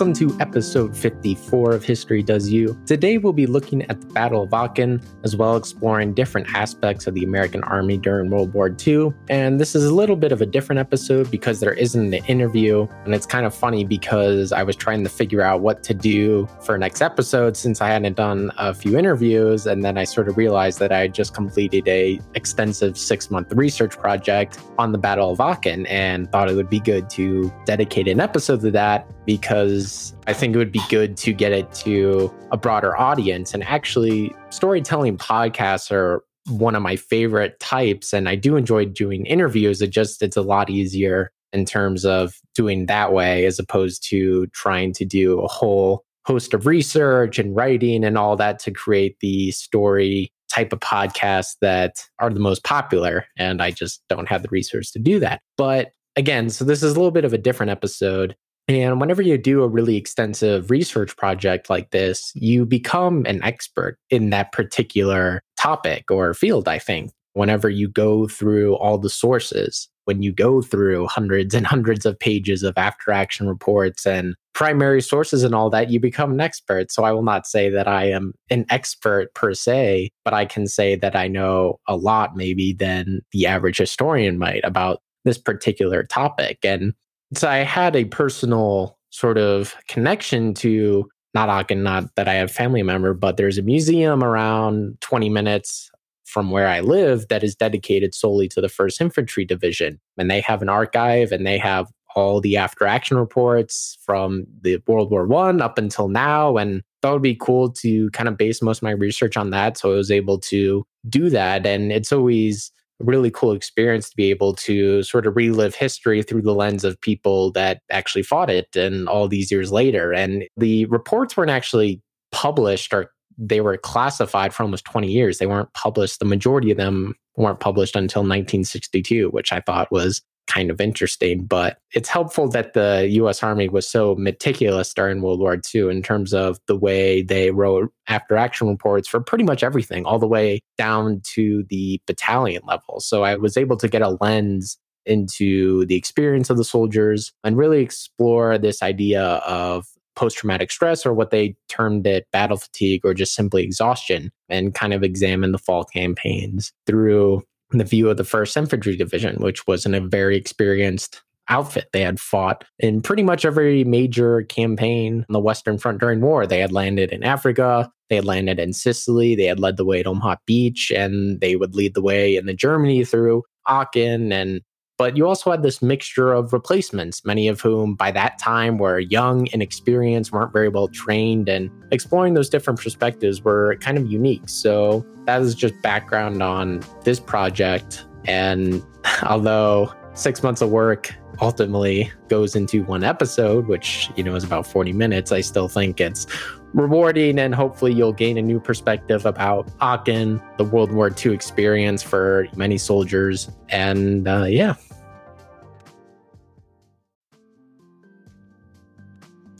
Welcome to episode 54 of History Does You. Today we'll be looking at the Battle of Aachen, as well exploring different aspects of the American Army during World War II. And this is a little bit of a different episode because there isn't an interview. And it's kind of funny because I was trying to figure out what to do for next episode since I hadn't done a few interviews. And then I sort of realized that I just completed a extensive six month research project on the Battle of Aachen and thought it would be good to dedicate an episode to that because I think it would be good to get it to a broader audience. And actually, storytelling podcasts are one of my favorite types. And I do enjoy doing interviews. It just, it's a lot easier in terms of doing that way as opposed to trying to do a whole host of research and writing and all that to create the story type of podcasts that are the most popular. And I just don't have the resource to do that. But again, so this is a little bit of a different episode. And whenever you do a really extensive research project like this, you become an expert in that particular topic or field, I think. Whenever you go through all the sources, when you go through hundreds and hundreds of pages of after action reports and primary sources and all that, you become an expert. So I will not say that I am an expert per se, but I can say that I know a lot maybe than the average historian might about this particular topic. And so I had a personal sort of connection to not Aachen, not that I have family member, but there's a museum around 20 minutes from where I live that is dedicated solely to the First Infantry Division. And they have an archive and they have all the after action reports from the World War One up until now. And that would be cool to kind of base most of my research on that. So I was able to do that. And it's always really cool experience to be able to sort of relive history through the lens of people that actually fought it and all these years later. And the reports weren't actually published or they were classified for almost 20 years. They weren't published. The majority of them weren't published until 1962, which I thought was kind of interesting. But it's helpful that the US Army was so meticulous during World War II in terms of the way they wrote after action reports for pretty much everything, all the way down to the battalion level. So I was able to get a lens into the experience of the soldiers and really explore this idea of post traumatic stress or what they termed it battle fatigue or just simply exhaustion and kind of examine the fall campaigns through the view of the 1st Infantry Division, which was in a very experienced outfit. They had fought in pretty much every major campaign on the Western Front during war. They had landed in Africa, they had landed in Sicily, they had led the way at Omaha Beach, and they would lead the way in the Germany through Aachen and but you also had this mixture of replacements, many of whom by that time were young, inexperienced, weren't very well trained, and exploring those different perspectives were kind of unique. So that is just background on this project. And although six months of work ultimately goes into one episode, which, you know, is about 40 minutes, I still think it's rewarding and hopefully you'll gain a new perspective about Aachen, the World War II experience for many soldiers. And uh, yeah,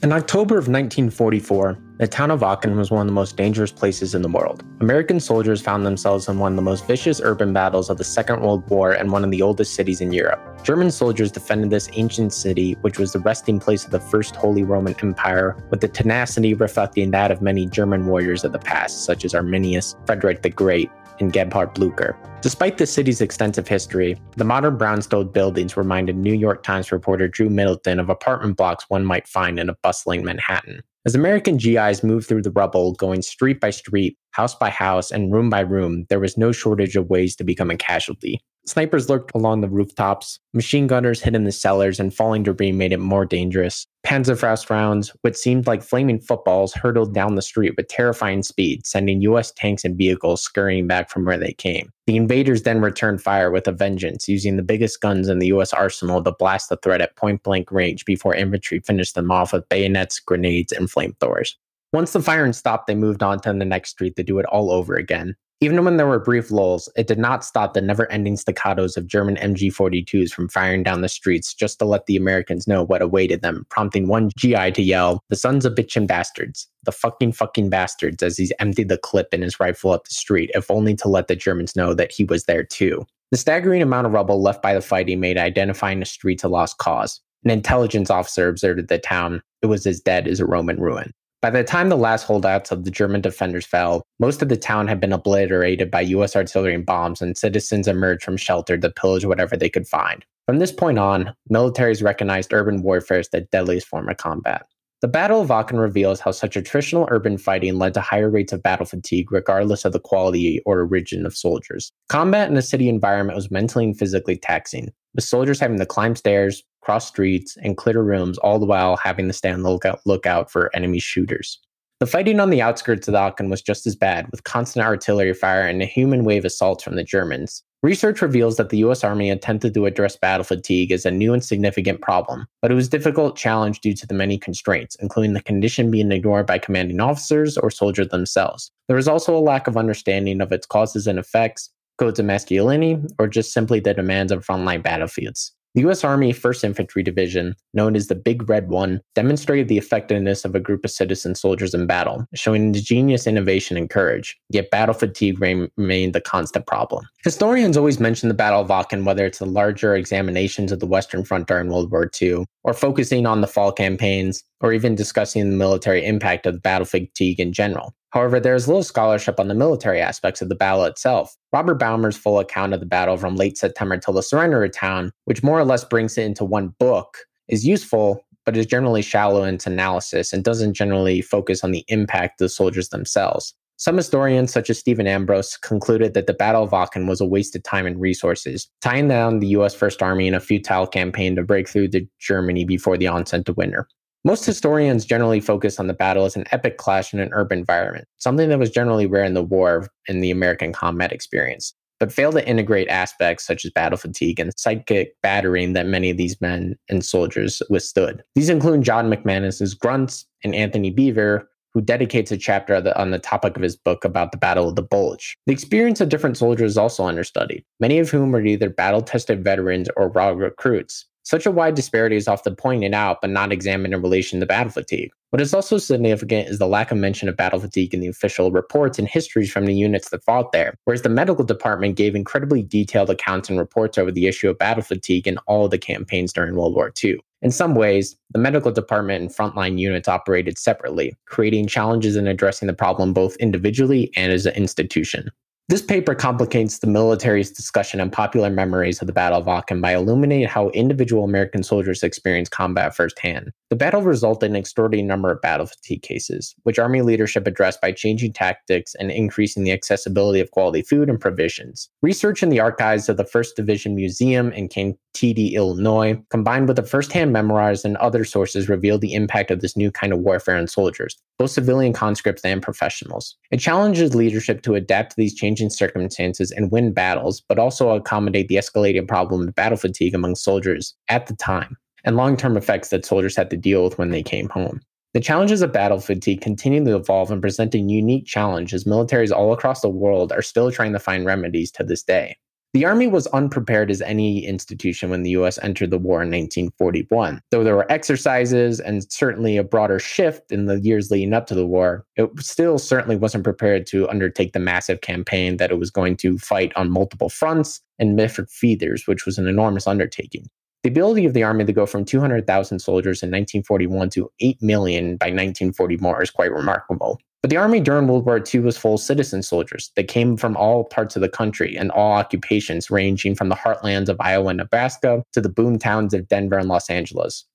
In October of 1944, the town of Aachen was one of the most dangerous places in the world. American soldiers found themselves in one of the most vicious urban battles of the Second World War and one of the oldest cities in Europe. German soldiers defended this ancient city, which was the resting place of the First Holy Roman Empire, with the tenacity reflecting that of many German warriors of the past, such as Arminius, Frederick the Great, and Gebhard Blucher. Despite the city's extensive history, the modern brownstone buildings reminded New York Times reporter Drew Middleton of apartment blocks one might find in a bustling Manhattan. As American GIs moved through the rubble, going street by street, house by house, and room by room, there was no shortage of ways to become a casualty. Snipers lurked along the rooftops, machine gunners hid in the cellars, and falling debris made it more dangerous. Panzerfaust rounds, what seemed like flaming footballs, hurtled down the street with terrifying speed, sending U.S. tanks and vehicles scurrying back from where they came. The invaders then returned fire with a vengeance, using the biggest guns in the U.S. arsenal to blast the threat at point blank range before infantry finished them off with bayonets, grenades, and flamethrowers. Once the firing stopped, they moved on to the next street to do it all over again. Even when there were brief lulls, it did not stop the never ending staccatos of German MG 42s from firing down the streets just to let the Americans know what awaited them, prompting one GI to yell, The sons of bitchin' bastards, the fucking fucking bastards, as he emptied the clip in his rifle up the street, if only to let the Germans know that he was there too. The staggering amount of rubble left by the fighting made identifying the streets a lost cause. An intelligence officer observed the town. It was as dead as a Roman ruin. By the time the last holdouts of the German defenders fell, most of the town had been obliterated by US artillery and bombs, and citizens emerged from shelter to pillage whatever they could find. From this point on, militaries recognized urban warfare as the deadliest form of combat. The Battle of Aachen reveals how such attritional urban fighting led to higher rates of battle fatigue, regardless of the quality or origin of soldiers. Combat in a city environment was mentally and physically taxing, with soldiers having to climb stairs, cross streets, and clear rooms, all the while having to stay on the lookout, lookout for enemy shooters. The fighting on the outskirts of Aachen was just as bad, with constant artillery fire and a human wave assaults from the Germans. Research reveals that the US Army attempted to address battle fatigue as a new and significant problem, but it was a difficult challenge due to the many constraints, including the condition being ignored by commanding officers or soldiers themselves. There was also a lack of understanding of its causes and effects, codes of masculinity, or just simply the demands of frontline battlefields. The U.S. Army 1st Infantry Division, known as the Big Red One, demonstrated the effectiveness of a group of citizen soldiers in battle, showing ingenious innovation and courage. Yet battle fatigue remained a constant problem. Historians always mention the Battle of Aachen, whether it's the larger examinations of the Western Front during World War II, or focusing on the fall campaigns, or even discussing the military impact of battle fatigue in general. However, there is little scholarship on the military aspects of the battle itself. Robert Baumer's full account of the battle from late September till the surrender of town, which more or less brings it into one book, is useful, but is generally shallow in its analysis and doesn't generally focus on the impact of the soldiers themselves. Some historians, such as Stephen Ambrose, concluded that the Battle of Aachen was a waste of time and resources, tying down the U.S. First Army in a futile campaign to break through to Germany before the onset of winter. Most historians generally focus on the battle as an epic clash in an urban environment, something that was generally rare in the war in the American combat experience, but fail to integrate aspects such as battle fatigue and psychic battering that many of these men and soldiers withstood. These include John McManus's Grunts and Antony Beevor, who dedicates a chapter on the topic of his book about the Battle of the Bulge. The experience of different soldiers is also understudied, many of whom were either battle tested veterans or raw recruits. Such a wide disparity is often pointed out but not examined in relation to battle fatigue. What is also significant is the lack of mention of battle fatigue in the official reports and histories from the units that fought there, whereas the medical department gave incredibly detailed accounts and reports over the issue of battle fatigue in all the campaigns during World War II. In some ways, the medical department and frontline units operated separately, creating challenges in addressing the problem both individually and as an institution. This paper complicates the military's discussion and popular memories of the Battle of Aachen by illuminating how individual American soldiers experienced combat firsthand. The battle resulted in an extraordinary number of battle fatigue cases, which Army leadership addressed by changing tactics and increasing the accessibility of quality food and provisions. Research in the archives of the 1st Division Museum in Cantigny, Illinois, combined with the firsthand memoirs and other sources, revealed the impact of this new kind of warfare on soldiers, both civilian conscripts and professionals. It challenges leadership to adapt to these changing circumstances and win battles, but also accommodate the escalating problem of battle fatigue among soldiers at the time and long term effects that soldiers had to deal with when they came home. The challenges of battle fatigue continue to evolve and present a unique challenge as militaries all across the world are still trying to find remedies to this day. The Army was unprepared as any institution when the US entered the war in 1941. Though there were exercises and certainly a broader shift in the years leading up to the war, it still certainly wasn't prepared to undertake the massive campaign that it was going to fight on multiple fronts and different theaters, which was an enormous undertaking. The ability of the army to go from 200,000 soldiers in 1941 to 8 million by 1944 is quite remarkable. But the army during World War II was full of citizen soldiers that came from all parts of the country and all occupations, ranging from the heartlands of Iowa and Nebraska to the boom towns of Denver and Los Angeles.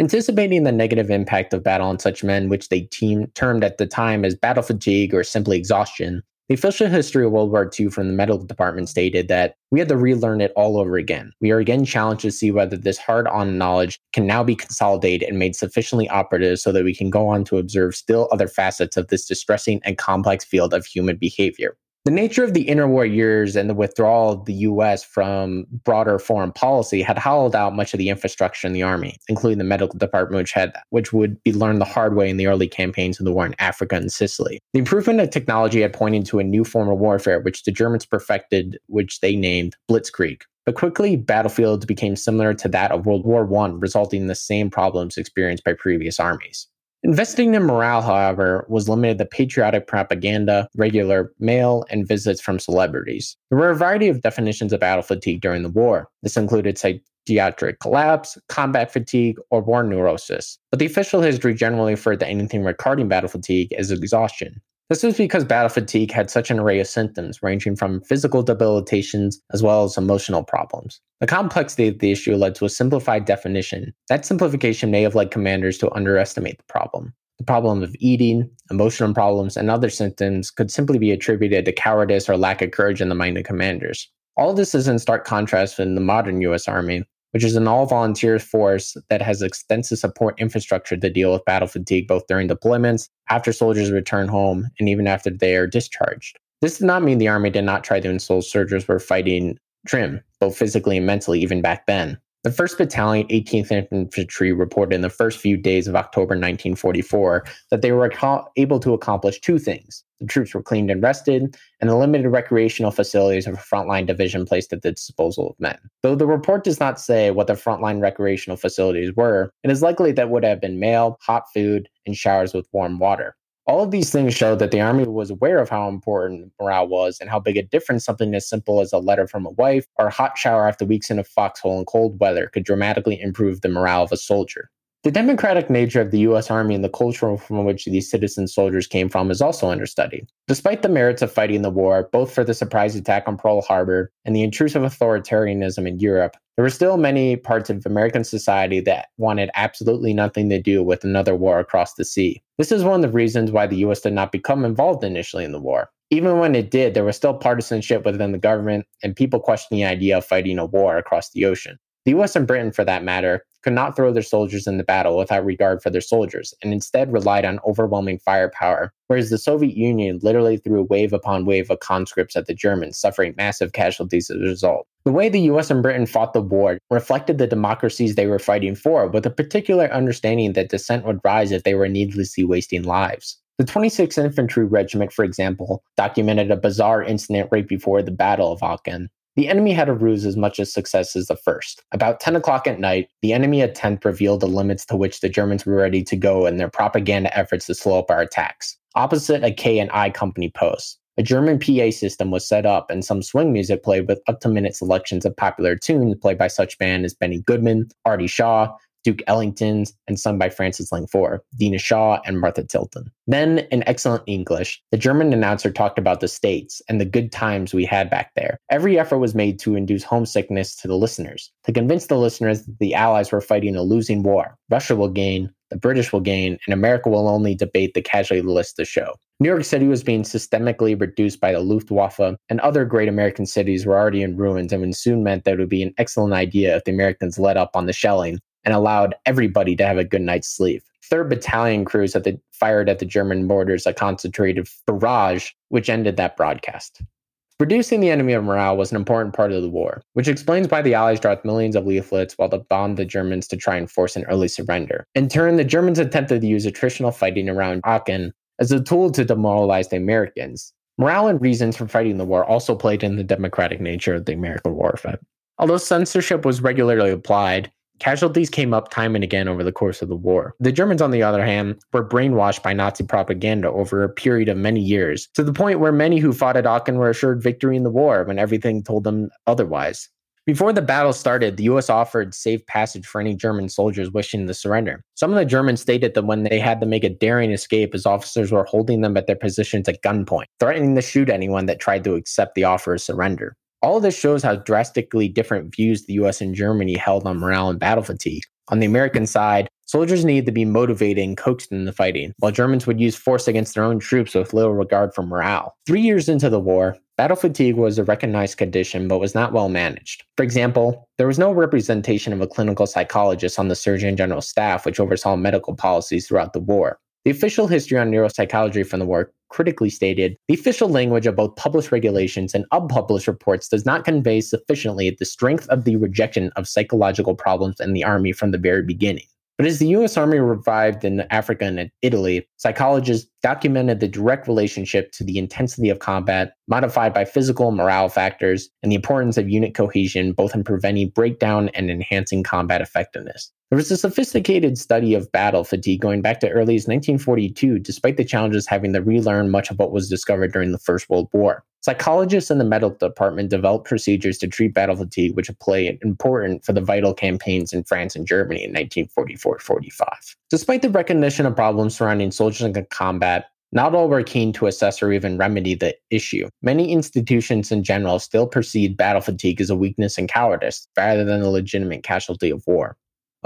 Anticipating the negative impact of battle on such men, which they team, termed at the time as battle fatigue or simply exhaustion, the official history of World War II from the medical department stated that we had to relearn it all over again. We are again challenged to see whether this hard on knowledge can now be consolidated and made sufficiently operative so that we can go on to observe still other facets of this distressing and complex field of human behavior. The nature of the interwar years and the withdrawal of the US from broader foreign policy had hollowed out much of the infrastructure in the army, including the medical department, which had which would be learned the hard way in the early campaigns of the war in Africa and Sicily. The improvement of technology had pointed to a new form of warfare, which the Germans perfected, which they named Blitzkrieg. But quickly, battlefields became similar to that of World War I, resulting in the same problems experienced by previous armies. Investing in morale, however, was limited to patriotic propaganda, regular mail, and visits from celebrities. There were a variety of definitions of battle fatigue during the war. This included psychiatric collapse, combat fatigue, or war neurosis. But the official history generally referred to anything regarding battle fatigue as exhaustion. This was because battle fatigue had such an array of symptoms, ranging from physical debilitations as well as emotional problems. The complexity of the issue led to a simplified definition. That simplification may have led commanders to underestimate the problem. The problem of eating, emotional problems, and other symptoms could simply be attributed to cowardice or lack of courage in the mind of commanders. All this is in stark contrast with the modern US Army, which is an all volunteer force that has extensive support infrastructure to deal with battle fatigue both during deployments, after soldiers return home, and even after they are discharged. This did not mean the Army did not try to install soldiers were fighting trim, both physically and mentally, even back then. The 1st Battalion, 18th Infantry reported in the first few days of October 1944 that they were able to accomplish two things. The troops were cleaned and rested, and the limited recreational facilities of a frontline division placed at the disposal of men. Though the report does not say what the frontline recreational facilities were, it is likely that would have been mail, hot food, and showers with warm water. All of these things show that the Army was aware of how important morale was and how big a difference something as simple as a letter from a wife or a hot shower after weeks in a foxhole in cold weather could dramatically improve the morale of a soldier. The democratic nature of the U.S. Army and the culture from which these citizen soldiers came from is also understudied. Despite the merits of fighting the war, both for the surprise attack on Pearl Harbor and the intrusive authoritarianism in Europe, there were still many parts of American society that wanted absolutely nothing to do with another war across the sea. This is one of the reasons why the US did not become involved initially in the war. Even when it did, there was still partisanship within the government, and people questioned the idea of fighting a war across the ocean. The US and Britain, for that matter, could not throw their soldiers in the battle without regard for their soldiers, and instead relied on overwhelming firepower, whereas the Soviet Union literally threw wave upon wave of conscripts at the Germans, suffering massive casualties as a result. The way the US and Britain fought the war reflected the democracies they were fighting for, with a particular understanding that dissent would rise if they were needlessly wasting lives. The 26th Infantry Regiment, for example, documented a bizarre incident right before the Battle of Aachen. The enemy had a ruse as much as success as the first. About 10 o'clock at night, the enemy at 10th revealed the limits to which the Germans were ready to go in their propaganda efforts to slow up our attacks. Opposite a K and I company post, a German PA system was set up and some swing music played with up to minute selections of popular tunes played by such bands as Benny Goodman, Artie Shaw, Duke Ellington's, and sung by Frances Langford, Dinah Shore, and Martha Tilton. Then, in excellent English, the German announcer talked about the States and the good times we had back there. Every effort was made to induce homesickness to the listeners, to convince the listeners that the Allies were fighting a losing war. Russia will gain, the British will gain, and America will only debate the casualty list to show. New York City was being systemically reduced by the Luftwaffe, and other great American cities were already in ruins, and soon meant that it would be an excellent idea if the Americans let up on the shelling and allowed everybody to have a good night's sleep. Third Battalion crews the, fired at the German mortars a concentrated barrage, which ended that broadcast. Reducing the enemy of morale was an important part of the war, which explains why the Allies dropped millions of leaflets while they bombed the Germans to try and force an early surrender. In turn, the Germans attempted to use attritional fighting around Aachen as a tool to demoralize the Americans. Morale and reasons for fighting the war also played in the democratic nature of the American war effort. Although censorship was regularly applied, Casualties came up time and again over the course of the war. The Germans, on the other hand, were brainwashed by Nazi propaganda over a period of many years, to the point where many who fought at Aachen were assured victory in the war when everything told them otherwise. Before the battle started, the US offered safe passage for any German soldiers wishing to surrender. Some of the Germans stated that when they had to make a daring escape, as officers were holding them at their positions at gunpoint, threatening to shoot anyone that tried to accept the offer of surrender. All of this shows how drastically different views the US and Germany held on morale and battle fatigue. On the American side, soldiers needed to be motivated and coaxed into fighting, while Germans would use force against their own troops with little regard for morale. Three years into the war, battle fatigue was a recognized condition but was not well managed. For example, there was no representation of a clinical psychologist on the Surgeon General staff, which oversaw medical policies throughout the war. The official history on neuropsychology from the war critically stated the official language of both published regulations and unpublished reports does not convey sufficiently the strength of the rejection of psychological problems in the army from the very beginning. But as the US Army revived in Africa and Italy, psychologists documented the direct relationship to the intensity of combat, modified by physical and morale factors, and the importance of unit cohesion both in preventing breakdown and enhancing combat effectiveness. There was a sophisticated study of battle fatigue going back to early as 1942, despite the challenges having to relearn much of what was discovered during the First World War. Psychologists in the medical department developed procedures to treat battle fatigue, which played important for the vital campaigns in France and Germany in 1944 45. Despite the recognition of problems surrounding soldiers in combat, not all were keen to assess or even remedy the issue. Many institutions in general still perceived battle fatigue as a weakness and cowardice rather than a legitimate casualty of war.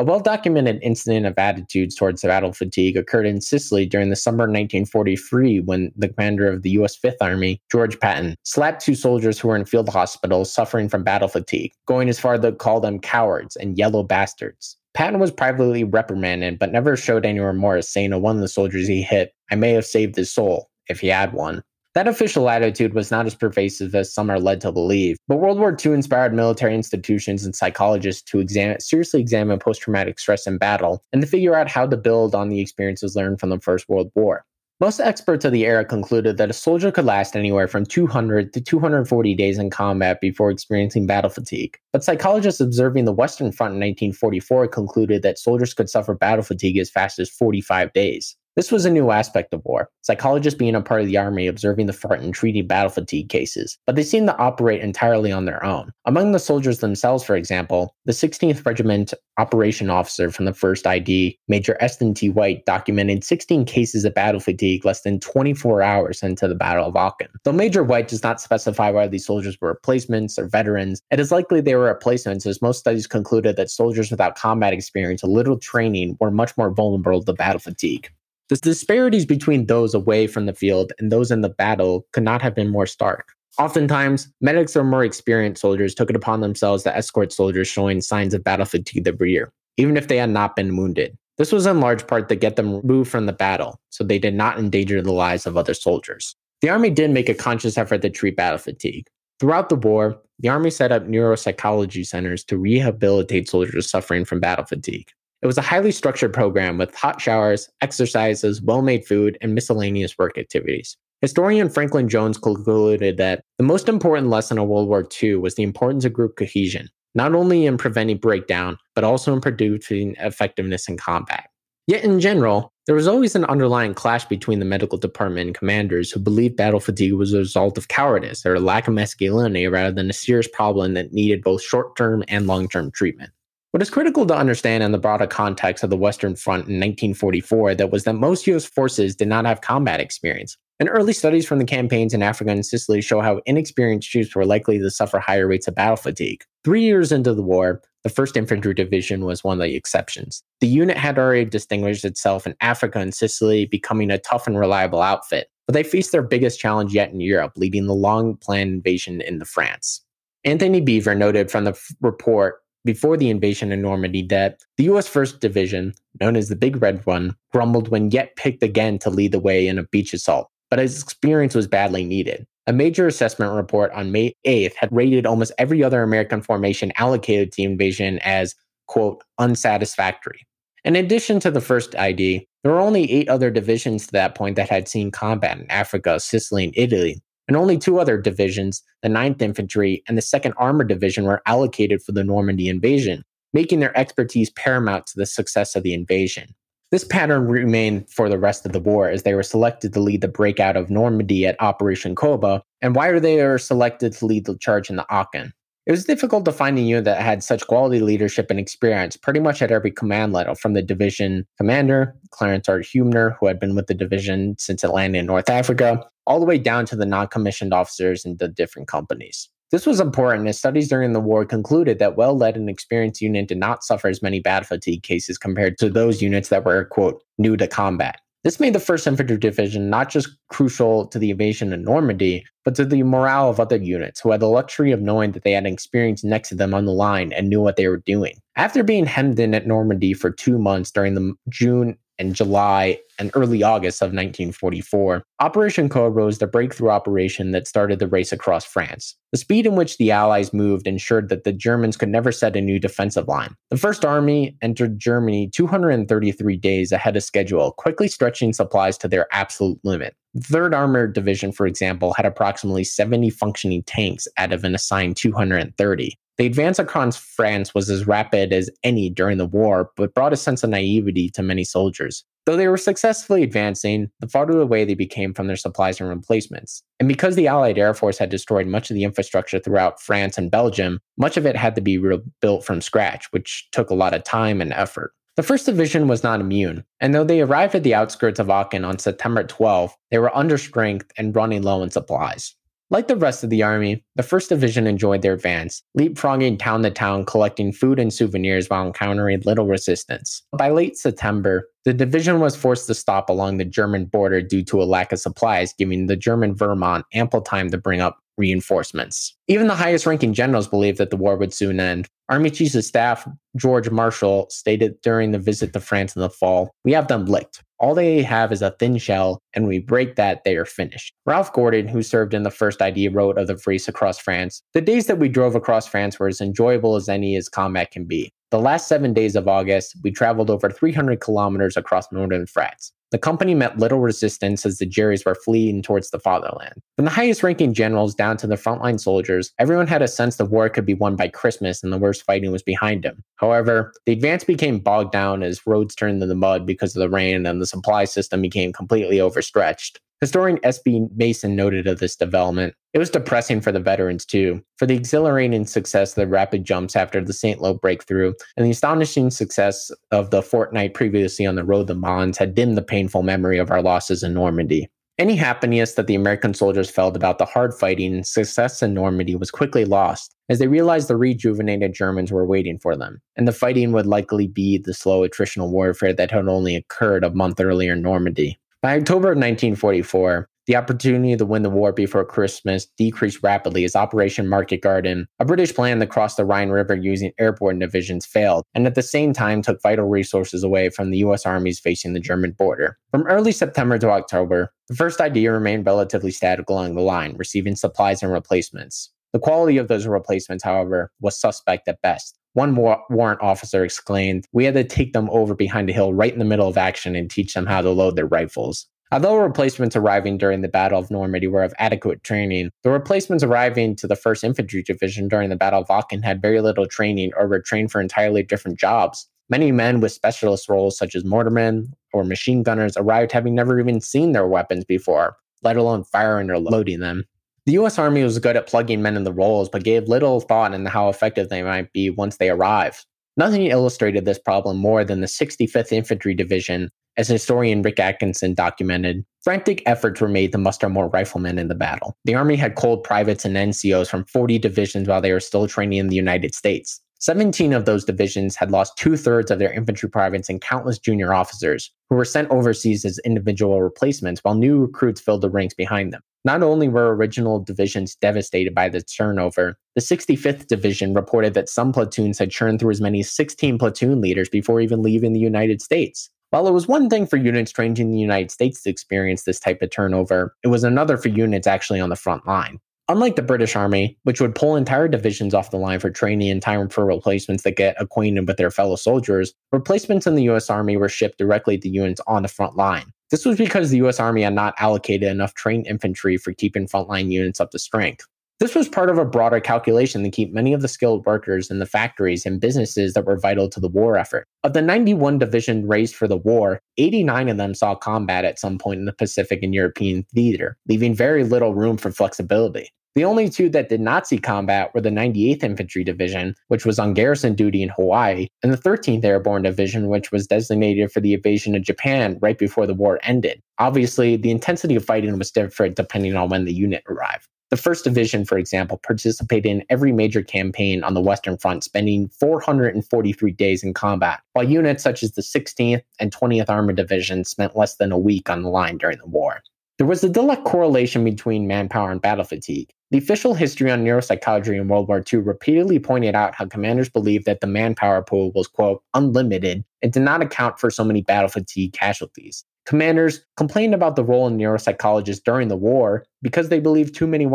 A well documented incident of attitudes towards battle fatigue occurred in Sicily during the summer of 1943 when the commander of the U.S. Fifth Army, George Patton, slapped two soldiers who were in field hospitals suffering from battle fatigue, going as far to call them cowards and yellow bastards. Patton was privately reprimanded, but never showed any remorse, saying to one of the soldiers he hit, I may have saved his soul, if he had one. That official attitude was not as pervasive as some are led to believe, but World War II inspired military institutions and psychologists to examine, seriously examine post traumatic stress in battle and to figure out how to build on the experiences learned from the First World War. Most experts of the era concluded that a soldier could last anywhere from 200 to 240 days in combat before experiencing battle fatigue. But psychologists observing the Western Front in 1944 concluded that soldiers could suffer battle fatigue as fast as 45 days. This was a new aspect of war, psychologists being a part of the army observing the front and treating battle fatigue cases, but they seemed to operate entirely on their own. Among the soldiers themselves, for example, the 16th Regiment operation officer from the 1st ID, Major Eston T. White, documented 16 cases of battle fatigue less than 24 hours into the Battle of Aachen. Though Major White does not specify whether these soldiers were replacements or veterans, it is likely they were replacements as most studies concluded that soldiers without combat experience or little training were much more vulnerable to battle fatigue. The disparities between those away from the field and those in the battle could not have been more stark. Oftentimes, medics or more experienced soldiers took it upon themselves to escort soldiers showing signs of battle fatigue the rear, even if they had not been wounded. This was in large part to get them removed from the battle, so they did not endanger the lives of other soldiers. The Army did make a conscious effort to treat battle fatigue. Throughout the war, the Army set up neuropsychology centers to rehabilitate soldiers suffering from battle fatigue. It was a highly structured program with hot showers, exercises, well made food, and miscellaneous work activities. Historian Franklin Jones concluded that the most important lesson of World War II was the importance of group cohesion, not only in preventing breakdown, but also in producing effectiveness in combat. Yet, in general, there was always an underlying clash between the medical department and commanders who believed battle fatigue was a result of cowardice or a lack of masculinity rather than a serious problem that needed both short term and long term treatment. What is critical to understand in the broader context of the Western Front in 1944 that was that most US forces did not have combat experience. And early studies from the campaigns in Africa and Sicily show how inexperienced troops were likely to suffer higher rates of battle fatigue. Three years into the war, the 1st Infantry Division was one of the exceptions. The unit had already distinguished itself in Africa and Sicily, becoming a tough and reliable outfit. But they faced their biggest challenge yet in Europe, leading the long planned invasion into France. Antony Beevor noted from the f- report before the invasion of Normandy that the US 1st Division, known as the Big Red One, grumbled when yet picked again to lead the way in a beach assault, but his experience was badly needed. A major assessment report on May 8th had rated almost every other American formation allocated to the invasion as, quote, unsatisfactory. In addition to the first ID, there were only eight other divisions to that point that had seen combat in Africa, Sicily, and Italy, and only two other divisions, the 9th Infantry and the 2nd Armored Division, were allocated for the Normandy invasion, making their expertise paramount to the success of the invasion. This pattern remained for the rest of the war as they were selected to lead the breakout of Normandy at Operation Cobra, and why they selected to lead the charge in the Aachen? It was difficult to find a unit that had such quality leadership and experience pretty much at every command level, from the division commander, Clarence R. Huebner, who had been with the division since it landed in North Africa, all the way down to the non commissioned officers in the different companies. This was important as studies during the war concluded that well led and experienced units did not suffer as many bad fatigue cases compared to those units that were, quote, new to combat. This made the 1st Infantry Division not just crucial to the invasion of Normandy, but to the morale of other units who had the luxury of knowing that they had experience next to them on the line and knew what they were doing. After being hemmed in at Normandy for two months during the June in July and early August of 1944. Operation Cobra was the breakthrough operation that started the race across France. The speed in which the Allies moved ensured that the Germans could never set a new defensive line. The First Army entered Germany 233 days ahead of schedule, quickly stretching supplies to their absolute limit. The 3rd Armored Division, for example, had approximately 70 functioning tanks out of an assigned 230. The advance across France was as rapid as any during the war, but brought a sense of naivety to many soldiers. Though they were successfully advancing, the farther away they became from their supplies and replacements. And because the Allied Air Force had destroyed much of the infrastructure throughout France and Belgium, much of it had to be rebuilt from scratch, which took a lot of time and effort. The 1st Division was not immune, and though they arrived at the outskirts of Aachen on September 12, they were under strength and running low in supplies. Like the rest of the army, the 1st Division enjoyed their advance, leapfrogging town to town collecting food and souvenirs while encountering little resistance. By late September, the division was forced to stop along the German border due to a lack of supplies, giving the German Wehrmacht ample time to bring up reinforcements. Even the highest ranking generals believed that the war would soon end. Army Chief of Staff George Marshall stated during the visit to France in the fall, We have them licked. All they have is a thin shell, and we break that, they are finished. Ralph Gordon, who served in the first ID, wrote of the race across France The days that we drove across France were as enjoyable as any as combat can be. The last seven days of August, we traveled over 300 kilometers across northern France. The company met little resistance as the Jerrys were fleeing towards the fatherland. From the highest ranking generals down to the frontline soldiers, everyone had a sense the war could be won by Christmas and the worst fighting was behind them. However, the advance became bogged down as roads turned into mud because of the rain and the supply system became completely overstretched. Historian S.B. Mason noted of this development. It was depressing for the veterans, too, for the exhilarating success of the rapid jumps after the St. Lo breakthrough and the astonishing success of the fortnight previously on the road to Mons had dimmed the painful memory of our losses in Normandy. Any happiness that the American soldiers felt about the hard fighting and success in Normandy was quickly lost as they realized the rejuvenated Germans were waiting for them, and the fighting would likely be the slow attritional warfare that had only occurred a month earlier in Normandy. By October of 1944, the opportunity to win the war before Christmas decreased rapidly as Operation Market Garden, a British plan to cross the Rhine River using airborne divisions, failed, and at the same time took vital resources away from the U.S. armies facing the German border. From early September to October, the first ID remained relatively static along the line, receiving supplies and replacements. The quality of those replacements, however, was suspect at best. One warrant officer exclaimed, We had to take them over behind a hill right in the middle of action and teach them how to load their rifles. Although replacements arriving during the Battle of Normandy were of adequate training, the replacements arriving to the 1st Infantry Division during the Battle of Aachen had very little training or were trained for entirely different jobs. Many men with specialist roles, such as mortarmen or machine gunners, arrived having never even seen their weapons before, let alone firing or loading them. The US Army was good at plugging men in the roles, but gave little thought into how effective they might be once they arrived. Nothing illustrated this problem more than the 65th Infantry Division, as historian Rick Atkinson documented. Frantic efforts were made to muster more riflemen in the battle. The Army had culled privates and NCOs from 40 divisions while they were still training in the United States. 17 of those divisions had lost two thirds of their infantry privates and countless junior officers, who were sent overseas as individual replacements while new recruits filled the ranks behind them. Not only were original divisions devastated by the turnover, the 65th Division reported that some platoons had churned through as many as 16 platoon leaders before even leaving the United States. While it was one thing for units trained in the United States to experience this type of turnover, it was another for units actually on the front line. Unlike the British Army, which would pull entire divisions off the line for training and time for replacements that get acquainted with their fellow soldiers, replacements in the US Army were shipped directly to units on the front line. This was because the US Army had not allocated enough trained infantry for keeping frontline units up to strength. This was part of a broader calculation to keep many of the skilled workers in the factories and businesses that were vital to the war effort. Of the 91 divisions raised for the war, 89 of them saw combat at some point in the Pacific and European theater, leaving very little room for flexibility. The only two that did not see combat were the 98th Infantry Division, which was on garrison duty in Hawaii, and the 13th Airborne Division, which was designated for the invasion of Japan right before the war ended. Obviously, the intensity of fighting was different depending on when the unit arrived. The 1st Division, for example, participated in every major campaign on the Western Front, spending 443 days in combat, while units such as the 16th and 20th Armored Division spent less than a week on the line during the war. There was a direct correlation between manpower and battle fatigue. The official history on neuropsychology in World War II repeatedly pointed out how commanders believed that the manpower pool was, quote, unlimited and did not account for so many battle fatigue casualties. Commanders complained about the role of neuropsychologists during the war because they believed too many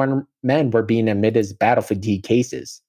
men were being admitted as battle fatigue cases.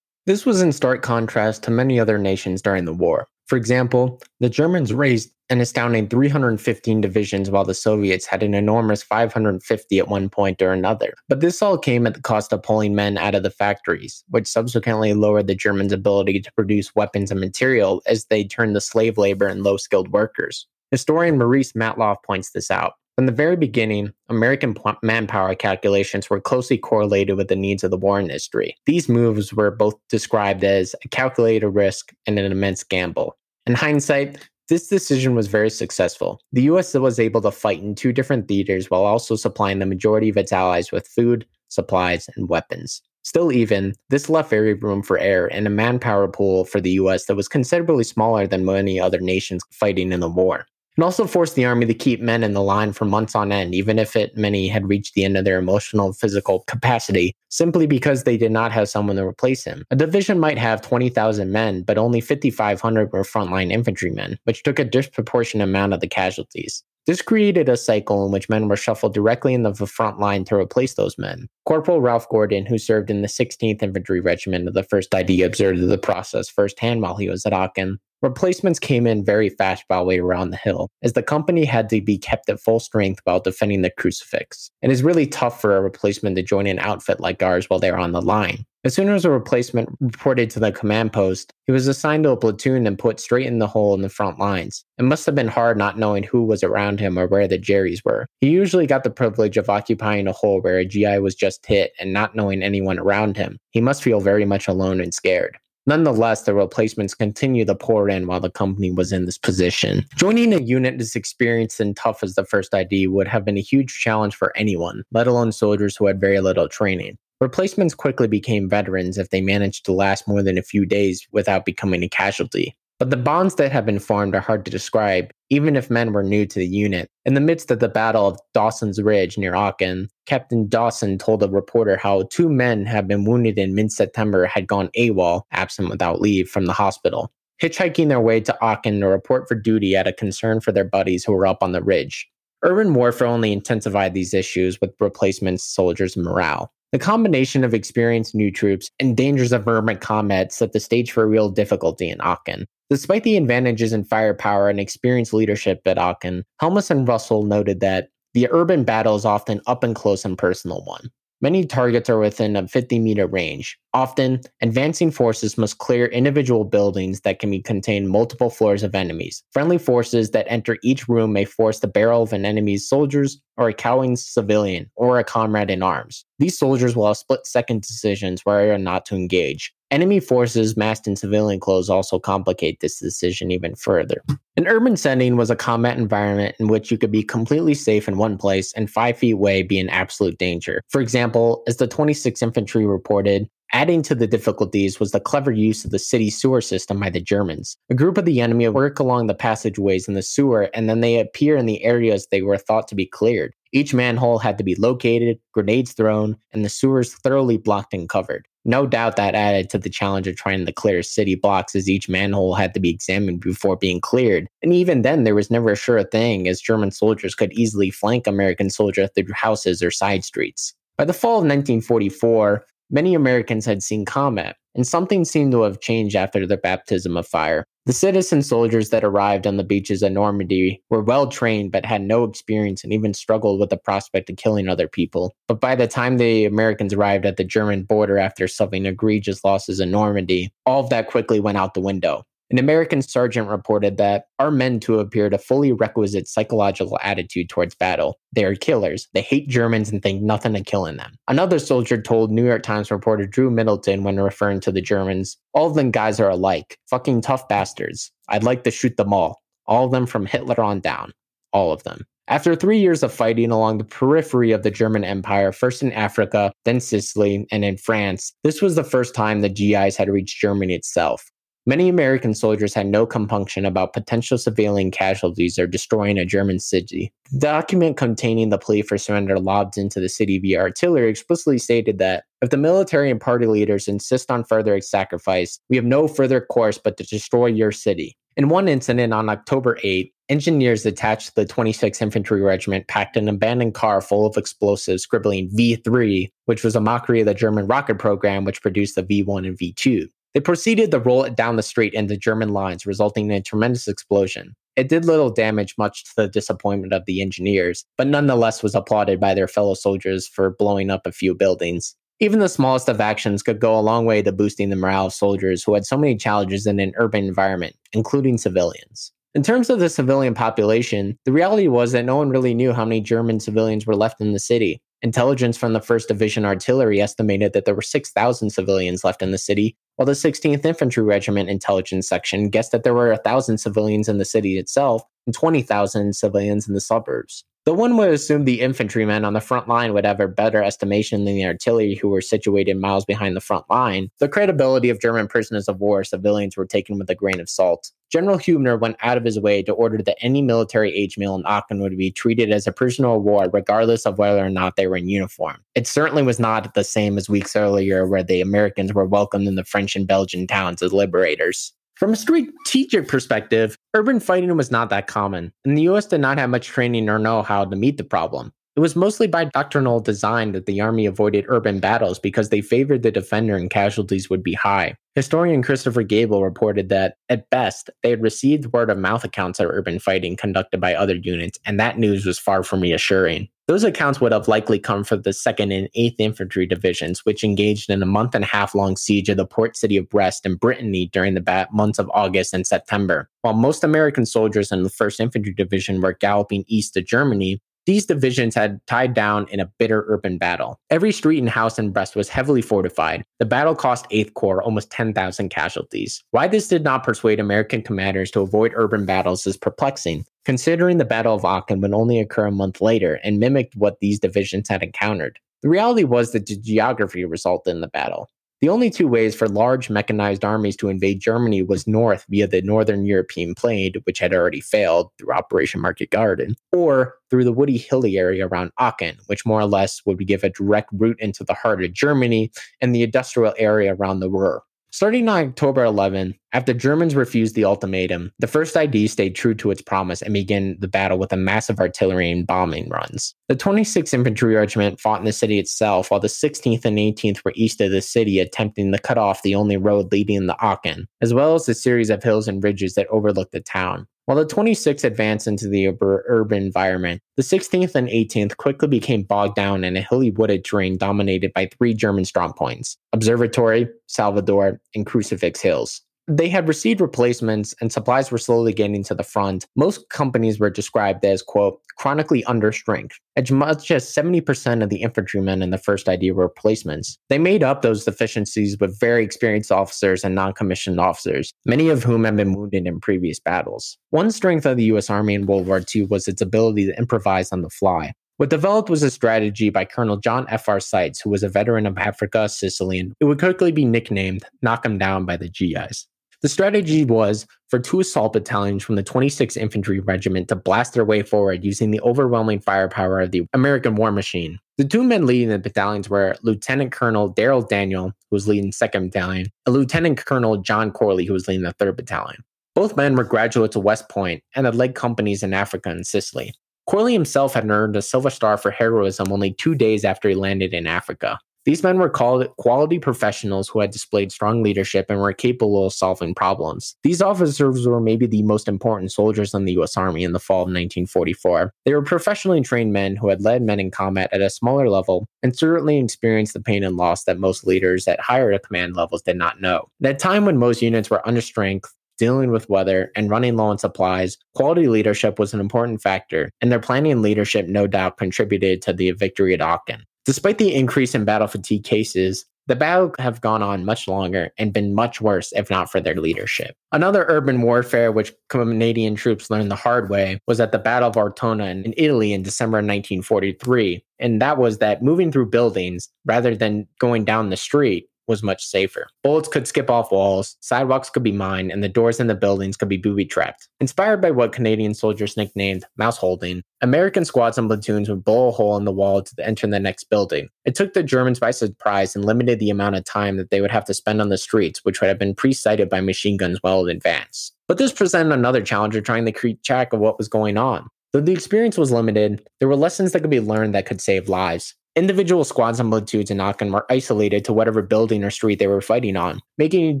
This was in stark contrast to many other nations during the war. For example, the Germans raised an astounding 315 divisions while the Soviets had an enormous 550 at one point or another. But this all came at the cost of pulling men out of the factories, which subsequently lowered the Germans' ability to produce weapons and material as they turned to slave labor and low skilled workers. Historian Maurice Matloff points this out. From the very beginning, American manpower calculations were closely correlated with the needs of the war industry. These moves were both described as a calculated risk and an immense gamble. In hindsight, this decision was very successful. The US was able to fight in two different theaters while also supplying the majority of its allies with food, supplies, and weapons. Still, even, this left very room for error and a manpower pool for the US that was considerably smaller than many other nations fighting in the war and also forced the army to keep men in the line for months on end, even if it many had reached the end of their emotional physical capacity, simply because they did not have someone to replace him. A division might have 20,000 men, but only 5,500 were frontline infantrymen, which took a disproportionate amount of the casualties. This created a cycle in which men were shuffled directly into the front line to replace those men. Corporal Ralph Gordon, who served in the 16th Infantry Regiment of the 1st ID, observed the process firsthand while he was at Aachen. Replacements came in very fast while we were on the hill, as the company had to be kept at full strength while defending the crucifix. And It is really tough for a replacement to join an outfit like ours while they're on the line. As soon as a replacement reported to the command post, he was assigned to a platoon and put straight in the hole in the front lines. It must have been hard not knowing who was around him or where the Jerry's were. He usually got the privilege of occupying a hole where a GI was just hit and not knowing anyone around him. He must feel very much alone and scared. Nonetheless, the replacements continued to pour in while the company was in this position. Joining a unit as experienced and tough as the first ID would have been a huge challenge for anyone, let alone soldiers who had very little training. Replacements quickly became veterans if they managed to last more than a few days without becoming a casualty. But the bonds that have been formed are hard to describe, even if men were new to the unit. In the midst of the Battle of Dawson's Ridge near Aachen, Captain Dawson told a reporter how two men had been wounded in mid September had gone AWOL, absent without leave, from the hospital. Hitchhiking their way to Aachen to report for duty out of concern for their buddies who were up on the ridge. Urban warfare only intensified these issues with replacement soldiers' morale. The combination of experienced new troops and dangers of urban combat set the stage for real difficulty in Aachen. Despite the advantages in firepower and experienced leadership at Aachen, Helmus and Russell noted that the urban battle is often up and close and personal one. Many targets are within a 50 meter range. Often, advancing forces must clear individual buildings that can contain multiple floors of enemies. Friendly forces that enter each room may force the barrel of an enemy's soldiers or a cowing civilian or a comrade in arms. These soldiers will have split second decisions whether or not to engage. Enemy forces masked in civilian clothes also complicate this decision even further. An urban setting was a combat environment in which you could be completely safe in one place and five feet away be in absolute danger. For example, as the 26th Infantry reported, Adding to the difficulties was the clever use of the city sewer system by the Germans. A group of the enemy work along the passageways in the sewer and then they appear in the areas they were thought to be cleared. Each manhole had to be located, grenades thrown, and the sewers thoroughly blocked and covered. No doubt that added to the challenge of trying to clear city blocks as each manhole had to be examined before being cleared. And even then, there was never a sure thing as German soldiers could easily flank American soldiers through houses or side streets. By the fall of 1944, Many Americans had seen combat, and something seemed to have changed after the baptism of fire. The citizen soldiers that arrived on the beaches of Normandy were well trained but had no experience and even struggled with the prospect of killing other people. But by the time the Americans arrived at the German border after suffering egregious losses in Normandy, all of that quickly went out the window. An American sergeant reported that our men to appeared a fully requisite psychological attitude towards battle. They are killers. They hate Germans and think nothing of killing them. Another soldier told New York Times reporter Drew Middleton when referring to the Germans, all of them guys are alike. Fucking tough bastards. I'd like to shoot them all. All of them from Hitler on down. All of them. After three years of fighting along the periphery of the German Empire, first in Africa, then Sicily, and in France, this was the first time the GIs had reached Germany itself. Many American soldiers had no compunction about potential civilian casualties or destroying a German city. The document containing the plea for surrender lobbed into the city via artillery explicitly stated that if the military and party leaders insist on further sacrifice, we have no further course but to destroy your city. In one incident on October 8, engineers attached to the 26th Infantry Regiment packed an abandoned car full of explosives, scribbling V3, which was a mockery of the German rocket program, which produced the V1 and V2. They proceeded to roll it down the street into German lines, resulting in a tremendous explosion. It did little damage, much to the disappointment of the engineers, but nonetheless was applauded by their fellow soldiers for blowing up a few buildings. Even the smallest of actions could go a long way to boosting the morale of soldiers who had so many challenges in an urban environment, including civilians. In terms of the civilian population, the reality was that no one really knew how many German civilians were left in the city. Intelligence from the 1st Division Artillery estimated that there were 6,000 civilians left in the city, while the 16th Infantry Regiment Intelligence Section guessed that there were 1,000 civilians in the city itself and 20,000 civilians in the suburbs. The one would assume the infantrymen on the front line would have a better estimation than the artillery who were situated miles behind the front line. The credibility of German prisoners of war civilians were taken with a grain of salt. General Huebner went out of his way to order that any military age male in Aachen would be treated as a prisoner of war, regardless of whether or not they were in uniform. It certainly was not the same as weeks earlier, where the Americans were welcomed in the French and Belgian towns as liberators. From a strategic perspective, urban fighting was not that common, and the US did not have much training or know how to meet the problem. It was mostly by doctrinal design that the army avoided urban battles because they favored the defender and casualties would be high. Historian Christopher Gabel reported that, at best, they had received word of mouth accounts of urban fighting conducted by other units, and that news was far from reassuring. Those accounts would have likely come from the 2nd and 8th Infantry Divisions, which engaged in a month and a half long siege of the port city of Brest in Brittany during the months of August and September. While most American soldiers in the 1st Infantry Division were galloping east to Germany, these divisions had tied down in a bitter urban battle. Every street and house in Brest was heavily fortified. The battle cost 8th Corps almost 10,000 casualties. Why this did not persuade American commanders to avoid urban battles is perplexing, considering the Battle of Aachen would only occur a month later and mimicked what these divisions had encountered. The reality was that the geography resulted in the battle. The only two ways for large mechanized armies to invade Germany was north via the northern European plain, which had already failed through Operation Market Garden, or through the woody hilly area around Aachen, which more or less would give a direct route into the heart of Germany and the industrial area around the Ruhr. Starting on October 11, after Germans refused the ultimatum, the 1st ID stayed true to its promise and began the battle with a massive artillery and bombing runs. The 26th Infantry Regiment fought in the city itself, while the 16th and 18th were east of the city, attempting to cut off the only road leading to Aachen, as well as the series of hills and ridges that overlooked the town. While the 26th advanced into the urban environment, the 16th and 18th quickly became bogged down in a hilly wooded terrain dominated by three German strongpoints Observatory, Salvator, and Crucifix Hills. They had received replacements and supplies were slowly getting to the front. Most companies were described as, quote, chronically under strength. As much as 70% of the infantrymen in the first ID were replacements. They made up those deficiencies with very experienced officers and non commissioned officers, many of whom had been wounded in previous battles. One strength of the US Army in World War II was its ability to improvise on the fly. What developed was a strategy by Colonel John F.R. Seitz, who was a veteran of Africa, Sicily, and it would quickly be nicknamed Knock 'em Down by the GIs. The strategy was for two assault battalions from the 26th Infantry Regiment to blast their way forward using the overwhelming firepower of the American war machine. The two men leading the battalions were Lieutenant Colonel Derrill Daniel, who was leading 2nd Battalion, and Lieutenant Colonel John Corley, who was leading the 3rd Battalion. Both men were graduates of West Point and had led companies in Africa and Sicily. Corley himself had earned a Silver Star for heroism only two days after he landed in Africa. These men were called quality professionals who had displayed strong leadership and were capable of solving problems. These officers were maybe the most important soldiers in the US Army in the fall of 1944. They were professionally trained men who had led men in combat at a smaller level and certainly experienced the pain and loss that most leaders at higher command levels did not know. At a time when most units were under strength, dealing with weather, and running low on supplies, quality leadership was an important factor, and their planning and leadership no doubt contributed to the victory at Aachen. Despite the increase in battle fatigue cases, the battle have gone on much longer and been much worse if not for their leadership. Another urban warfare which Canadian troops learned the hard way was at the Battle of Ortona in Italy in December 1943. And that was that moving through buildings rather than going down the street was much safer. Bullets could skip off walls, sidewalks could be mined, and the doors in the buildings could be booby trapped. Inspired by what Canadian soldiers nicknamed mouse holding, American squads and platoons would blow a hole in the wall to enter the next building. It took the Germans by surprise and limited the amount of time that they would have to spend on the streets, which would have been pre-sighted by machine guns well in advance. But this presented another challenge of trying to keep track of what was going on. Though the experience was limited, there were lessons that could be learned that could save lives. Individual squads and platoons in Aachen were isolated to whatever building or street they were fighting on, making it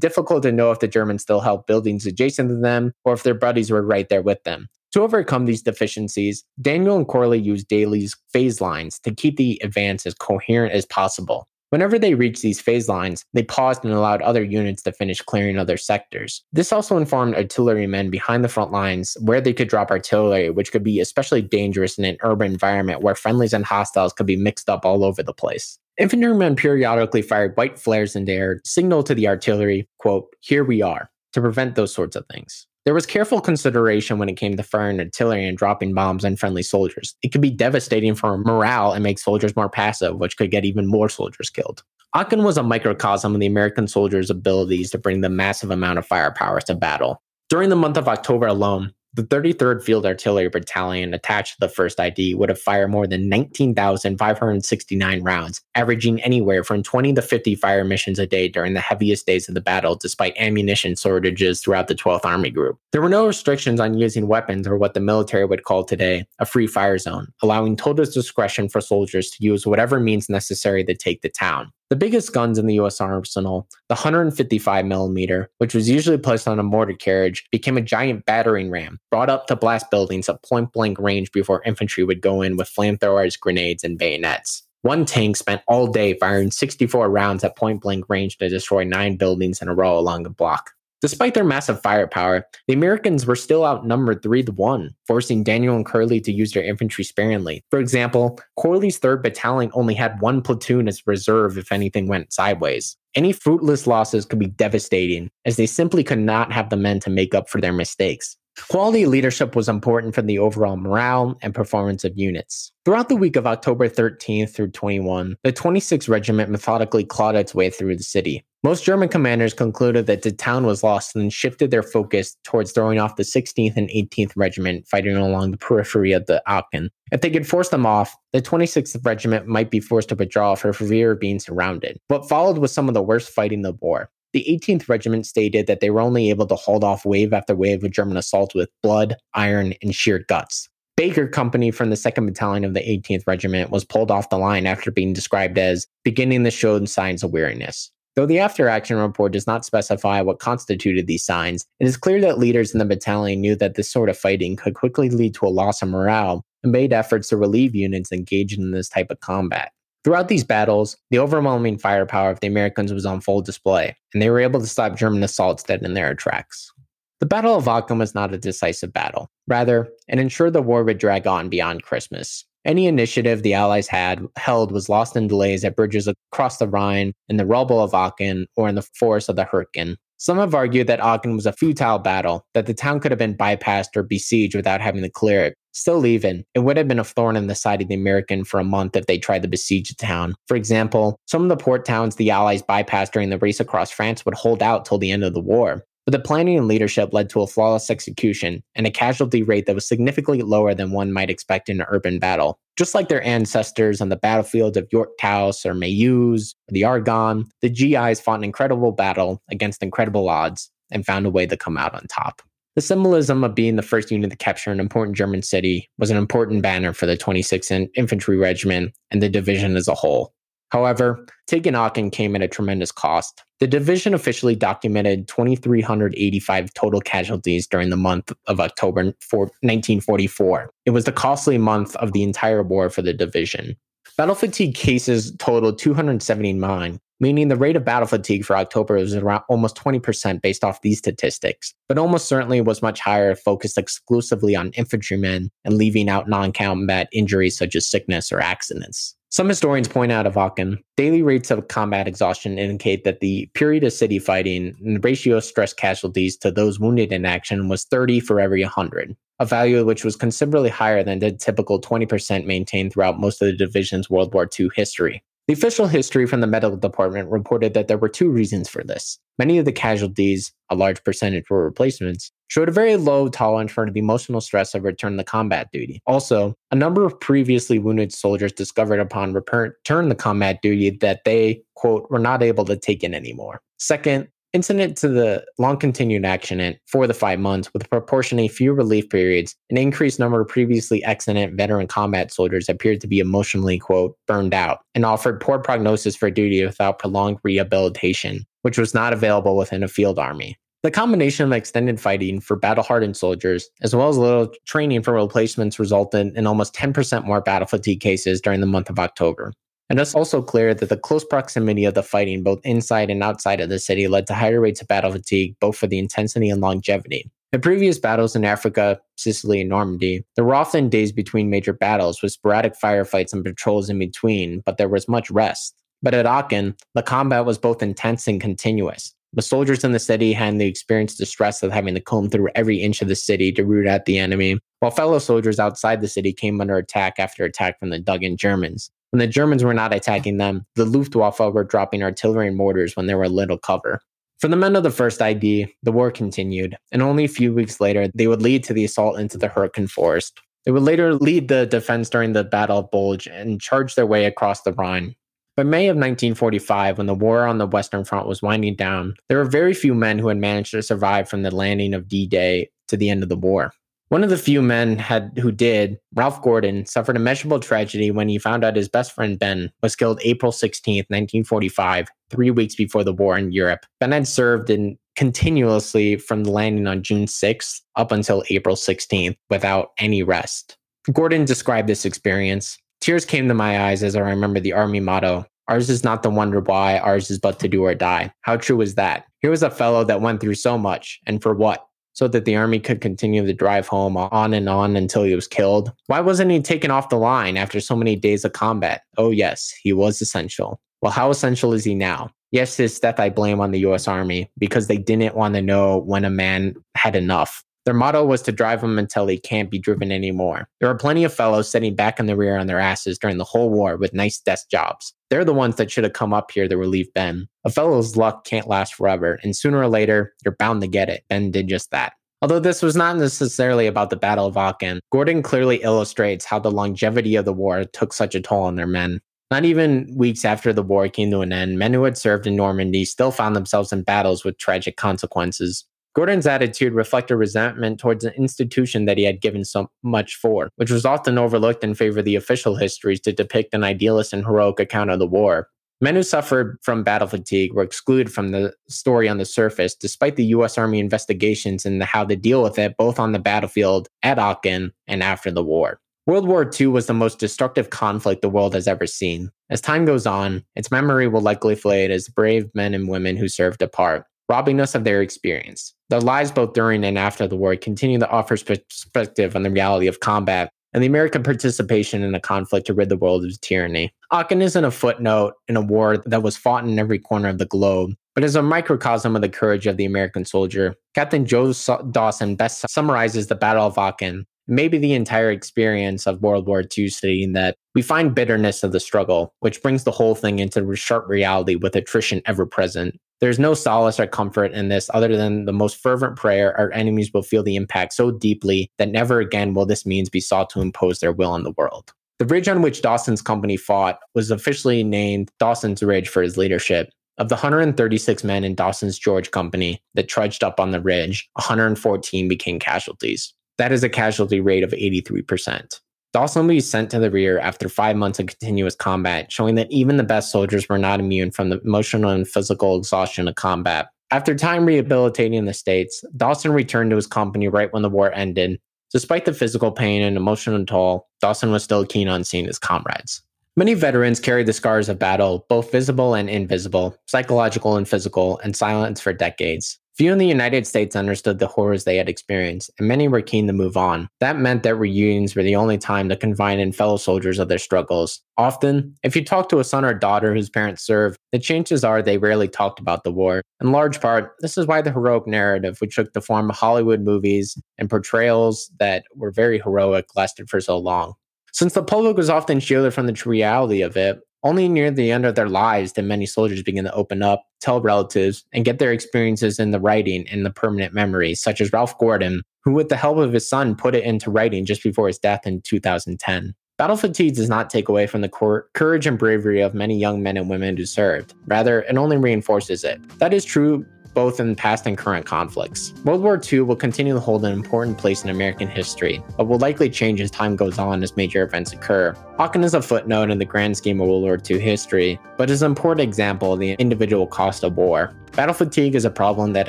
difficult to know if the Germans still held buildings adjacent to them or if their buddies were right there with them. To overcome these deficiencies, Daniel and Corley used Daly's phase lines to keep the advance as coherent as possible. Whenever they reached these phase lines, they paused and allowed other units to finish clearing other sectors. This also informed artillerymen behind the front lines where they could drop artillery, which could be especially dangerous in an urban environment where friendlies and hostiles could be mixed up all over the place. Infantrymen periodically fired white flares in the air, signal to the artillery, quote, here we are, to prevent those sorts of things. There was careful consideration when it came to firing artillery and dropping bombs on friendly soldiers. It could be devastating for morale and make soldiers more passive, which could get even more soldiers killed. Aachen was a microcosm of the American soldiers' abilities to bring the massive amount of firepower to battle. During the month of October alone, the 33rd Field Artillery Battalion attached to the 1st ID would have fired more than 19,569 rounds, averaging anywhere from 20 to 50 fire missions a day during the heaviest days of the battle, despite ammunition shortages throughout the 12th Army Group. There were no restrictions on using weapons or what the military would call today a free fire zone, allowing total discretion for soldiers to use whatever means necessary to take the town. The biggest guns in the US arsenal, the 155 millimeter, which was usually placed on a motor carriage, became a giant battering ram, brought up to blast buildings at point blank range before infantry would go in with flamethrowers, grenades, and bayonets. One tank spent all day firing 64 rounds at point blank range to destroy nine buildings in a row along a block. Despite their massive firepower, the Americans were still outnumbered 3 to 1, forcing Daniel and Corley to use their infantry sparingly. For example, Corley's 3rd Battalion only had one platoon as reserve if anything went sideways. Any fruitless losses could be devastating, as they simply could not have the men to make up for their mistakes. Quality leadership was important for the overall morale and performance of units. Throughout the week of October 13th through 21, the 26th Regiment methodically clawed its way through the city. Most German commanders concluded that the town was lost and shifted their focus towards throwing off the 16th and 18th Regiment fighting along the periphery of the Aachen. If they could force them off, the 26th Regiment might be forced to withdraw for fear of being surrounded. What followed was some of the worst fighting the war. The 18th Regiment stated that they were only able to hold off wave after wave of German assaults with blood, iron, and sheer guts. Baker Company from the 2nd Battalion of the 18th Regiment was pulled off the line after being described as beginning to show signs of weariness. Though the after action report does not specify what constituted these signs, it is clear that leaders in the battalion knew that this sort of fighting could quickly lead to a loss of morale and made efforts to relieve units engaged in this type of combat. Throughout these battles, the overwhelming firepower of the Americans was on full display, and they were able to stop German assaults dead in their tracks. The Battle of Aachen was not a decisive battle. Rather, it ensured the war would drag on beyond Christmas. Any initiative the Allies had held was lost in delays at bridges across the Rhine, in the rubble of Aachen, or in the forests of the Hürtgen. Some have argued that Aachen was a futile battle, that the town could have been bypassed or besieged without having to clear it, Still, even, it would have been a thorn in the side of the American for a month if they tried to besiege the town. For example, some of the port towns the Allies bypassed during the race across France would hold out till the end of the war. But the planning and leadership led to a flawless execution and a casualty rate that was significantly lower than one might expect in an urban battle. Just like their ancestors on the battlefields of York-Taus or Meuse or the Argonne, the GIs fought an incredible battle against incredible odds and found a way to come out on top. The symbolism of being the first unit to capture an important German city was an important banner for the 26th Infantry Regiment and the division as a whole. However, taking Aachen came at a tremendous cost. The division officially documented 2,385 total casualties during the month of October 1944. It was the costly month of the entire war for the division. Battle fatigue cases totaled 279, meaning the rate of battle fatigue for October was around almost 20% based off these statistics, but almost certainly was much higher focused exclusively on infantrymen and leaving out non-combat injuries such as sickness or accidents. Some historians point out of Aachen, daily rates of combat exhaustion indicate that the period of city fighting and the ratio of stress casualties to those wounded in action was 30 for every 100, a value which was considerably higher than the typical 20% maintained throughout most of the division's World War II history. The official history from the medical department reported that there were two reasons for this. Many of the casualties, a large percentage were replacements, showed a very low tolerance for the emotional stress of return to combat duty. Also, a number of previously wounded soldiers discovered upon return to combat duty that they, quote, were not able to take in anymore. Second, Incident to the long continued accident for the five months, with proportionally few relief periods, an increased number of previously excellent veteran combat soldiers appeared to be emotionally, quote, burned out and offered poor prognosis for duty without prolonged rehabilitation, which was not available within a field army. The combination of extended fighting for battle hardened soldiers, as well as little training for replacements, resulted in almost 10% more battle fatigue cases during the month of October. And it's also clear that the close proximity of the fighting, both inside and outside of the city, led to higher rates of battle fatigue, both for the intensity and longevity. In previous battles in Africa, Sicily, and Normandy, there were often days between major battles with sporadic firefights and patrols in between, but there was much rest. But at Aachen, the combat was both intense and continuous. The soldiers in the city had the experienced the stress of having to comb through every inch of the city to root out the enemy, while fellow soldiers outside the city came under attack after attack from the dug in Germans. When the Germans were not attacking them, the Luftwaffe were dropping artillery and mortars when there were little cover. For the men of the first ID, the war continued, and only a few weeks later, they would lead to the assault into the Hurtgen Forest. They would later lead the defense during the Battle of Bulge and charge their way across the Rhine. By May of 1945, when the war on the Western Front was winding down, there were very few men who had managed to survive from the landing of D Day to the end of the war. One of the few men had who did, Ralph Gordon, suffered a measurable tragedy when he found out his best friend Ben was killed April 16, 1945, three weeks before the war in Europe. Ben had served in continuously from the landing on June 6th up until April 16th without any rest. Gordon described this experience. Tears came to my eyes as I remember the army motto Ours is not to wonder why, ours is but to do or die. How true is that? Here was a fellow that went through so much, and for what? So that the army could continue the drive home on and on until he was killed? Why wasn't he taken off the line after so many days of combat? Oh, yes, he was essential. Well, how essential is he now? Yes, his death I blame on the US Army because they didn't want to know when a man had enough. Their motto was to drive him until he can't be driven anymore. There are plenty of fellows sitting back in the rear on their asses during the whole war with nice desk jobs. They're the ones that should have come up here to relieve Ben. A fellow's luck can't last forever, and sooner or later, you're bound to get it. Ben did just that. Although this was not necessarily about the Battle of Aachen, Gordon clearly illustrates how the longevity of the war took such a toll on their men. Not even weeks after the war came to an end, men who had served in Normandy still found themselves in battles with tragic consequences. Gordon's attitude reflected resentment towards an institution that he had given so much for, which was often overlooked in favor of the official histories to depict an idealist and heroic account of the war. Men who suffered from battle fatigue were excluded from the story on the surface, despite the U.S. Army investigations into how to deal with it, both on the battlefield at Aachen and after the war. World War II was the most destructive conflict the world has ever seen. As time goes on, its memory will likely fade as brave men and women who served apart, robbing us of their experience. Their lives both during and after the war continue to offer perspective on the reality of combat and the American participation in a conflict to rid the world of tyranny. Aachen isn't a footnote in a war that was fought in every corner of the globe, but is a microcosm of the courage of the American soldier. Captain Joe Dawson best summarizes the Battle of Aachen, maybe the entire experience of World War II, stating that we find bitterness of the struggle, which brings the whole thing into sharp reality with attrition ever present. There's no solace or comfort in this other than the most fervent prayer our enemies will feel the impact so deeply that never again will this means be sought to impose their will on the world. The ridge on which Dawson's company fought was officially named Dawson's Ridge for his leadership. Of the 136 men in Dawson's George Company that trudged up on the ridge, 114 became casualties. That is a casualty rate of 83%. Dawson was sent to the rear after five months of continuous combat, showing that even the best soldiers were not immune from the emotional and physical exhaustion of combat. After time rehabilitating in the States, Dawson returned to his company right when the war ended. Despite the physical pain and emotional toll, Dawson was still keen on seeing his comrades. Many veterans carried the scars of battle, both visible and invisible, psychological and physical, and silence for decades. Few in the United States understood the horrors they had experienced, and many were keen to move on. That meant that reunions were the only time to confide in fellow soldiers of their struggles. Often, if you talk to a son or daughter whose parents served, the chances are they rarely talked about the war. In large part, this is why the heroic narrative, which took the form of Hollywood movies and portrayals that were very heroic, lasted for so long. Since the public was often shielded from the reality of it, Only near the end of their lives did many soldiers begin to open up, tell relatives, and get their experiences in the writing and the permanent memory, such as Ralph Gordon, who, with the help of his son, put it into writing just before his death in 2010. Battle fatigue does not take away from the cor- courage and bravery of many young men and women who served. Rather, it only reinforces it. That is true both in past and current conflicts. World War II will continue to hold an important place in American history, but will likely change as time goes on as major events occur. Aachen is a footnote in the grand scheme of World War II history, but is an important example of the individual cost of war. Battle fatigue is a problem that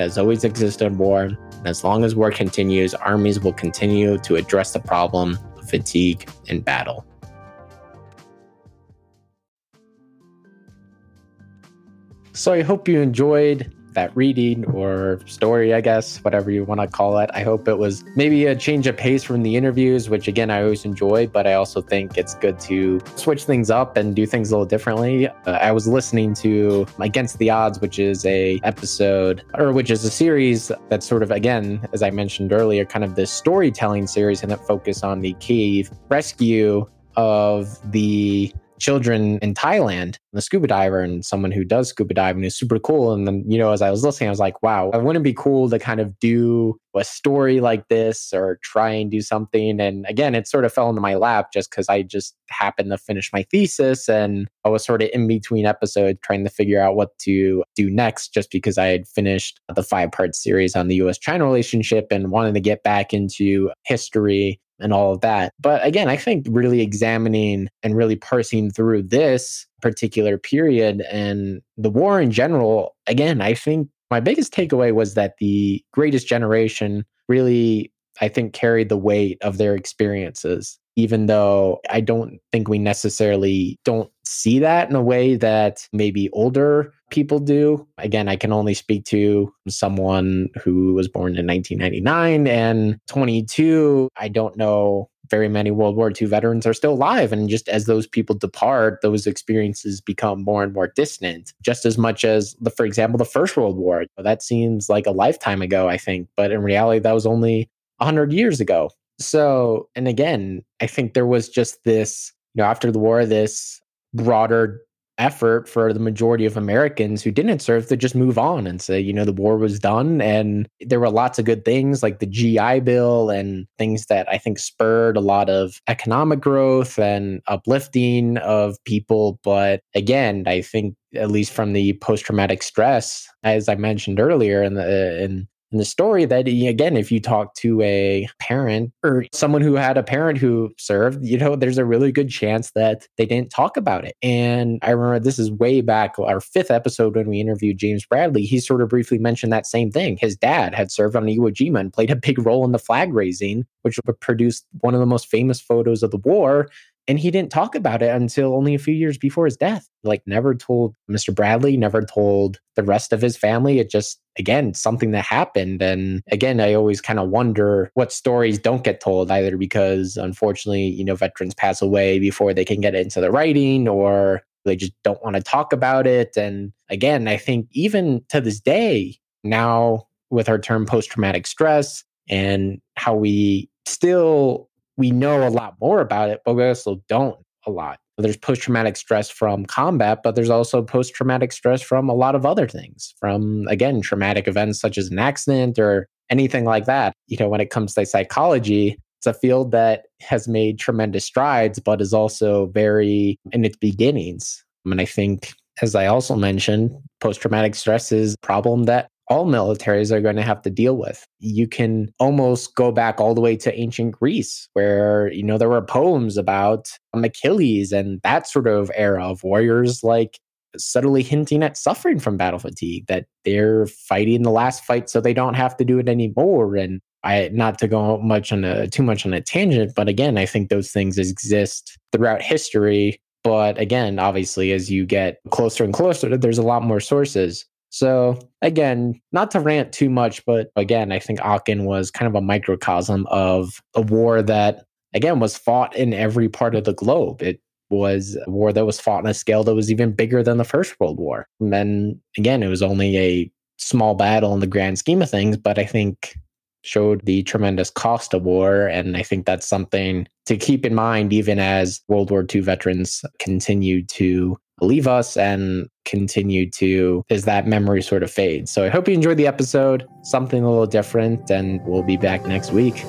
has always existed in war, and as long as war continues, armies will continue to address the problem of fatigue in battle. So I hope you enjoyed that reading or story, I guess, whatever you want to call it. I hope it was maybe a change of pace from the interviews, which again, I always enjoy, but I also think it's good to switch things up and do things a little differently. Uh, I was listening to Against the Odds, which is a episode or which is a series that's sort of, again, as I mentioned earlier, kind of this storytelling series and that focus on the cave rescue of the children in Thailand, the scuba diver and someone who does scuba diving is super cool. And then, you know, as I was listening, I was like, wow, wouldn't be cool to kind of do a story like this or try and do something? And again, it sort of fell into my lap just because I just happened to finish my thesis and I was sort of in between episodes trying to figure out what to do next just because I had finished the five part series on the US China relationship and wanted to get back into history and all of that. But again, I think really examining and really parsing through this particular period and the war in general, again, I think my biggest takeaway was that the greatest generation really, I think, carried the weight of their experiences even though I don't think we necessarily don't see that in a way that maybe older people do. Again, I can only speak to someone who was born in 1999 and 22. I don't know very many World War II veterans are still alive. And just as those people depart, those experiences become more and more distant, just as much as, the, for example, the First World War. That seems like a lifetime ago, I think. But in reality, that was only 100 years ago. So, and again, I think there was just this, you know, after the war, this broader effort for the majority of Americans who didn't serve to just move on and say, you know, the war was done. And there were lots of good things like the GI Bill and things that I think spurred a lot of economic growth and uplifting of people. But again, I think at least from the post traumatic stress, as I mentioned earlier in the in in the story that again if you talk to a parent or someone who had a parent who served you know there's a really good chance that they didn't talk about it and i remember this is way back our fifth episode when we interviewed james bradley he sort of briefly mentioned that same thing his dad had served on iwo jima and played a big role in the flag raising which produced one of the most famous photos of the war and he didn't talk about it until only a few years before his death. Like, never told Mr. Bradley, never told the rest of his family. It just, again, something that happened. And again, I always kind of wonder what stories don't get told, either because unfortunately, you know, veterans pass away before they can get into the writing or they just don't want to talk about it. And again, I think even to this day, now with our term post traumatic stress and how we still we know a lot more about it, but we also don't a lot. There's post traumatic stress from combat, but there's also post traumatic stress from a lot of other things, from again, traumatic events such as an accident or anything like that. You know, when it comes to psychology, it's a field that has made tremendous strides, but is also very in its beginnings. I mean, I think, as I also mentioned, post traumatic stress is a problem that all militaries are going to have to deal with. You can almost go back all the way to ancient Greece, where, you know, there were poems about Achilles and that sort of era of warriors like subtly hinting at suffering from battle fatigue, that they're fighting the last fight so they don't have to do it anymore. And I not to go much on a too much on a tangent, but again, I think those things exist throughout history. But again, obviously, as you get closer and closer, there's a lot more sources. So again, not to rant too much, but again, I think Aachen was kind of a microcosm of a war that again was fought in every part of the globe. It was a war that was fought on a scale that was even bigger than the First World War. And then again, it was only a small battle in the grand scheme of things, but I think showed the tremendous cost of war. And I think that's something to keep in mind, even as World War II veterans continue to leave us and continue to as that memory sort of fades. So I hope you enjoyed the episode, something a little different, and we'll be back next week.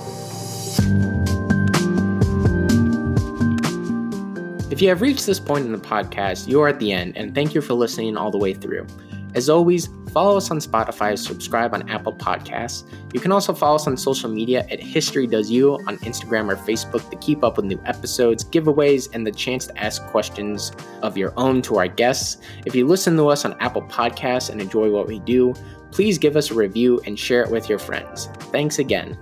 If you have reached this point in the podcast, you are at the end, and thank you for listening all the way through. As always, follow us on Spotify, subscribe on Apple Podcasts. You can also follow us on social media at History Does You on Instagram or Facebook to keep up with new episodes, giveaways, and the chance to ask questions of your own to our guests. If you listen to us on Apple Podcasts and enjoy what we do, please give us a review and share it with your friends. Thanks again.